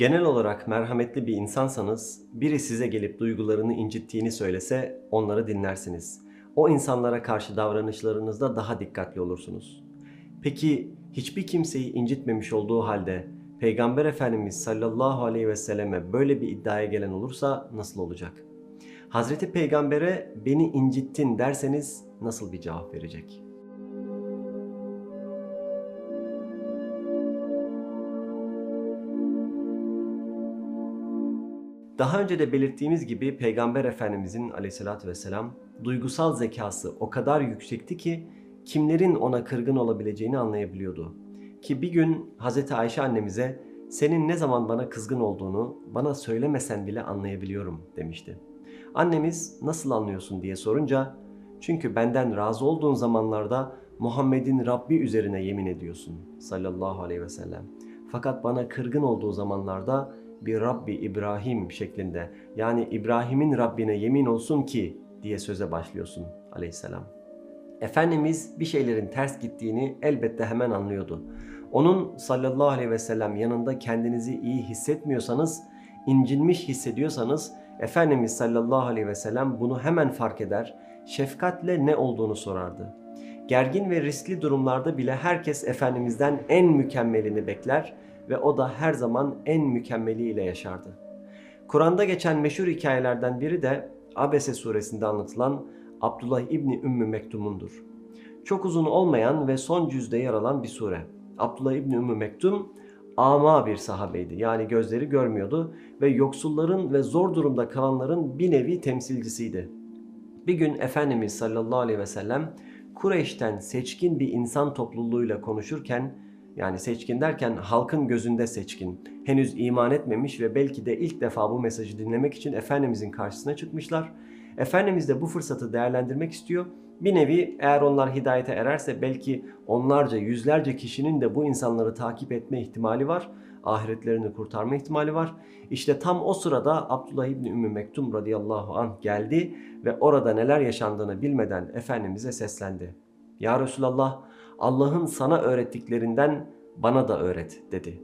Genel olarak merhametli bir insansanız, biri size gelip duygularını incittiğini söylese onları dinlersiniz. O insanlara karşı davranışlarınızda daha dikkatli olursunuz. Peki hiçbir kimseyi incitmemiş olduğu halde Peygamber Efendimiz sallallahu aleyhi ve selleme böyle bir iddiaya gelen olursa nasıl olacak? Hazreti Peygamber'e beni incittin derseniz nasıl bir cevap verecek? Daha önce de belirttiğimiz gibi Peygamber Efendimizin aleyhissalatü vesselam duygusal zekası o kadar yüksekti ki kimlerin ona kırgın olabileceğini anlayabiliyordu. Ki bir gün Hazreti Ayşe annemize senin ne zaman bana kızgın olduğunu bana söylemesen bile anlayabiliyorum demişti. Annemiz nasıl anlıyorsun diye sorunca çünkü benden razı olduğun zamanlarda Muhammed'in Rabbi üzerine yemin ediyorsun sallallahu aleyhi ve sellem. Fakat bana kırgın olduğu zamanlarda bir Rabbi İbrahim şeklinde yani İbrahim'in Rabbine yemin olsun ki diye söze başlıyorsun aleyhisselam. Efendimiz bir şeylerin ters gittiğini elbette hemen anlıyordu. Onun sallallahu aleyhi ve sellem yanında kendinizi iyi hissetmiyorsanız, incinmiş hissediyorsanız Efendimiz sallallahu aleyhi ve sellem bunu hemen fark eder, şefkatle ne olduğunu sorardı. Gergin ve riskli durumlarda bile herkes Efendimiz'den en mükemmelini bekler ve o da her zaman en mükemmeliyle yaşardı. Kur'an'da geçen meşhur hikayelerden biri de Abese suresinde anlatılan Abdullah İbni Ümmü Mektum'undur. Çok uzun olmayan ve son cüzde yer alan bir sure. Abdullah İbni Ümmü Mektum ama bir sahabeydi. Yani gözleri görmüyordu ve yoksulların ve zor durumda kalanların bir nevi temsilcisiydi. Bir gün Efendimiz sallallahu aleyhi ve sellem Kureyş'ten seçkin bir insan topluluğuyla konuşurken yani seçkin derken halkın gözünde seçkin. Henüz iman etmemiş ve belki de ilk defa bu mesajı dinlemek için Efendimizin karşısına çıkmışlar. Efendimiz de bu fırsatı değerlendirmek istiyor. Bir nevi eğer onlar hidayete ererse belki onlarca, yüzlerce kişinin de bu insanları takip etme ihtimali var. Ahiretlerini kurtarma ihtimali var. İşte tam o sırada Abdullah İbni Ümmü Mektum radıyallahu anh geldi ve orada neler yaşandığını bilmeden Efendimiz'e seslendi. Ya Resulallah Allah'ın sana öğrettiklerinden bana da öğret dedi.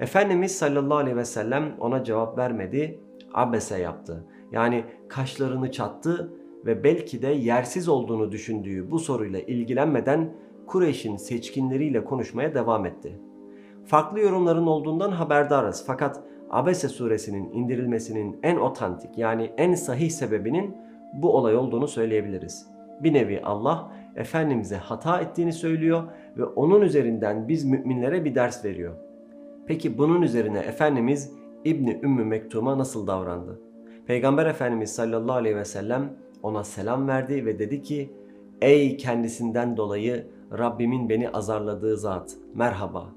Efendimiz sallallahu aleyhi ve sellem ona cevap vermedi, abese yaptı. Yani kaşlarını çattı ve belki de yersiz olduğunu düşündüğü bu soruyla ilgilenmeden Kureyş'in seçkinleriyle konuşmaya devam etti. Farklı yorumların olduğundan haberdarız fakat Abese suresinin indirilmesinin en otantik yani en sahih sebebinin bu olay olduğunu söyleyebiliriz. Bir nevi Allah Efendimiz'e hata ettiğini söylüyor ve onun üzerinden biz müminlere bir ders veriyor. Peki bunun üzerine Efendimiz İbni Ümmü Mektum'a nasıl davrandı? Peygamber Efendimiz sallallahu aleyhi ve sellem ona selam verdi ve dedi ki Ey kendisinden dolayı Rabbimin beni azarladığı zat merhaba.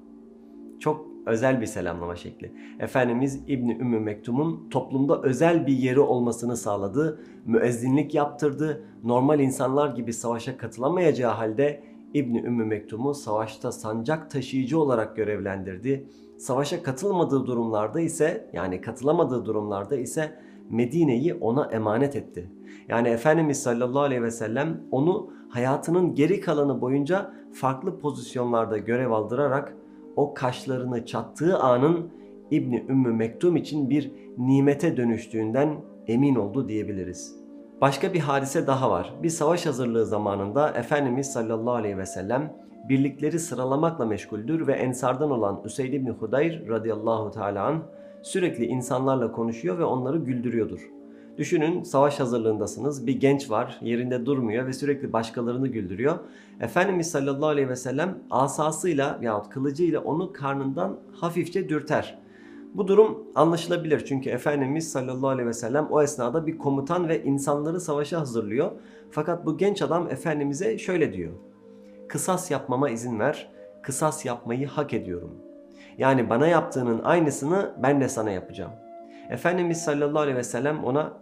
Çok özel bir selamlama şekli. Efendimiz İbni Ümmü Mektum'un toplumda özel bir yeri olmasını sağladı, müezzinlik yaptırdı, normal insanlar gibi savaşa katılamayacağı halde İbni Ümmü Mektum'u savaşta sancak taşıyıcı olarak görevlendirdi. Savaşa katılmadığı durumlarda ise yani katılamadığı durumlarda ise Medine'yi ona emanet etti. Yani Efendimiz sallallahu aleyhi ve sellem onu hayatının geri kalanı boyunca farklı pozisyonlarda görev aldırarak o kaşlarını çattığı anın İbni Ümmü Mektum için bir nimete dönüştüğünden emin oldu diyebiliriz. Başka bir hadise daha var. Bir savaş hazırlığı zamanında Efendimiz sallallahu aleyhi ve sellem birlikleri sıralamakla meşguldür ve ensardan olan Üseyd ibn Hudayr radıyallahu teala anh sürekli insanlarla konuşuyor ve onları güldürüyordur. Düşünün savaş hazırlığındasınız. Bir genç var yerinde durmuyor ve sürekli başkalarını güldürüyor. Efendimiz sallallahu aleyhi ve sellem asasıyla yahut kılıcıyla onu karnından hafifçe dürter. Bu durum anlaşılabilir çünkü Efendimiz sallallahu aleyhi ve sellem o esnada bir komutan ve insanları savaşa hazırlıyor. Fakat bu genç adam Efendimiz'e şöyle diyor. Kısas yapmama izin ver, kısas yapmayı hak ediyorum. Yani bana yaptığının aynısını ben de sana yapacağım. Efendimiz sallallahu aleyhi ve sellem ona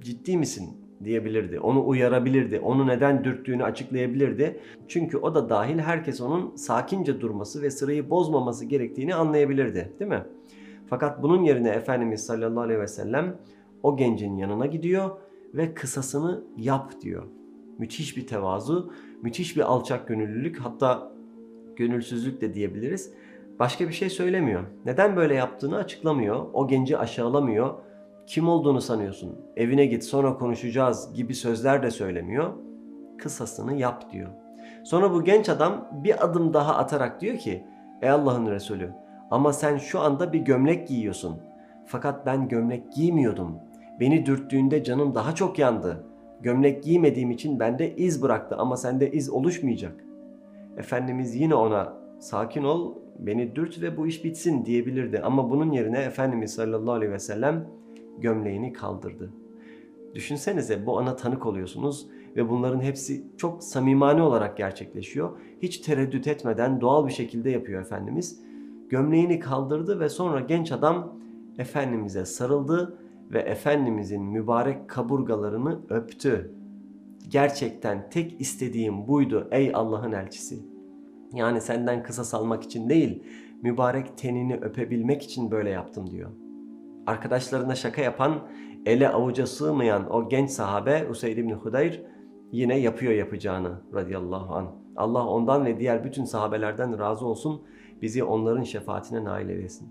ciddi misin diyebilirdi. Onu uyarabilirdi. Onu neden dürttüğünü açıklayabilirdi. Çünkü o da dahil herkes onun sakince durması ve sırayı bozmaması gerektiğini anlayabilirdi. Değil mi? Fakat bunun yerine Efendimiz sallallahu aleyhi ve sellem o gencin yanına gidiyor ve kısasını yap diyor. Müthiş bir tevazu, müthiş bir alçak gönüllülük hatta gönülsüzlük de diyebiliriz. Başka bir şey söylemiyor. Neden böyle yaptığını açıklamıyor. O genci aşağılamıyor. Kim olduğunu sanıyorsun? Evine git sonra konuşacağız gibi sözler de söylemiyor. Kısasını yap diyor. Sonra bu genç adam bir adım daha atarak diyor ki Ey Allah'ın Resulü ama sen şu anda bir gömlek giyiyorsun. Fakat ben gömlek giymiyordum. Beni dürttüğünde canım daha çok yandı. Gömlek giymediğim için bende iz bıraktı ama sende iz oluşmayacak. Efendimiz yine ona sakin ol, beni dürt ve bu iş bitsin diyebilirdi. Ama bunun yerine Efendimiz sallallahu aleyhi ve sellem gömleğini kaldırdı. Düşünsenize bu ana tanık oluyorsunuz ve bunların hepsi çok samimane olarak gerçekleşiyor. Hiç tereddüt etmeden doğal bir şekilde yapıyor Efendimiz. Gömleğini kaldırdı ve sonra genç adam Efendimiz'e sarıldı ve Efendimiz'in mübarek kaburgalarını öptü. Gerçekten tek istediğim buydu ey Allah'ın elçisi. Yani senden kısas almak için değil, mübarek tenini öpebilmek için böyle yaptım diyor. Arkadaşlarına şaka yapan, ele avuca sığmayan o genç sahabe Useyd ibn Hudayr yine yapıyor yapacağını radıyallahu an. Allah ondan ve diğer bütün sahabelerden razı olsun. Bizi onların şefaatine nail eylesin.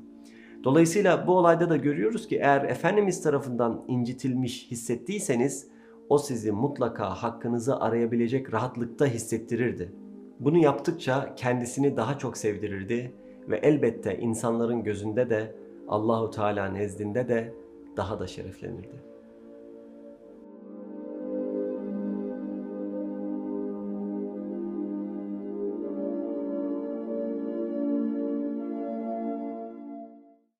Dolayısıyla bu olayda da görüyoruz ki eğer Efendimiz tarafından incitilmiş hissettiyseniz o sizi mutlaka hakkınızı arayabilecek rahatlıkta hissettirirdi. Bunu yaptıkça kendisini daha çok sevdirirdi ve elbette insanların gözünde de Allahu Teala nezdinde de daha da şereflenirdi.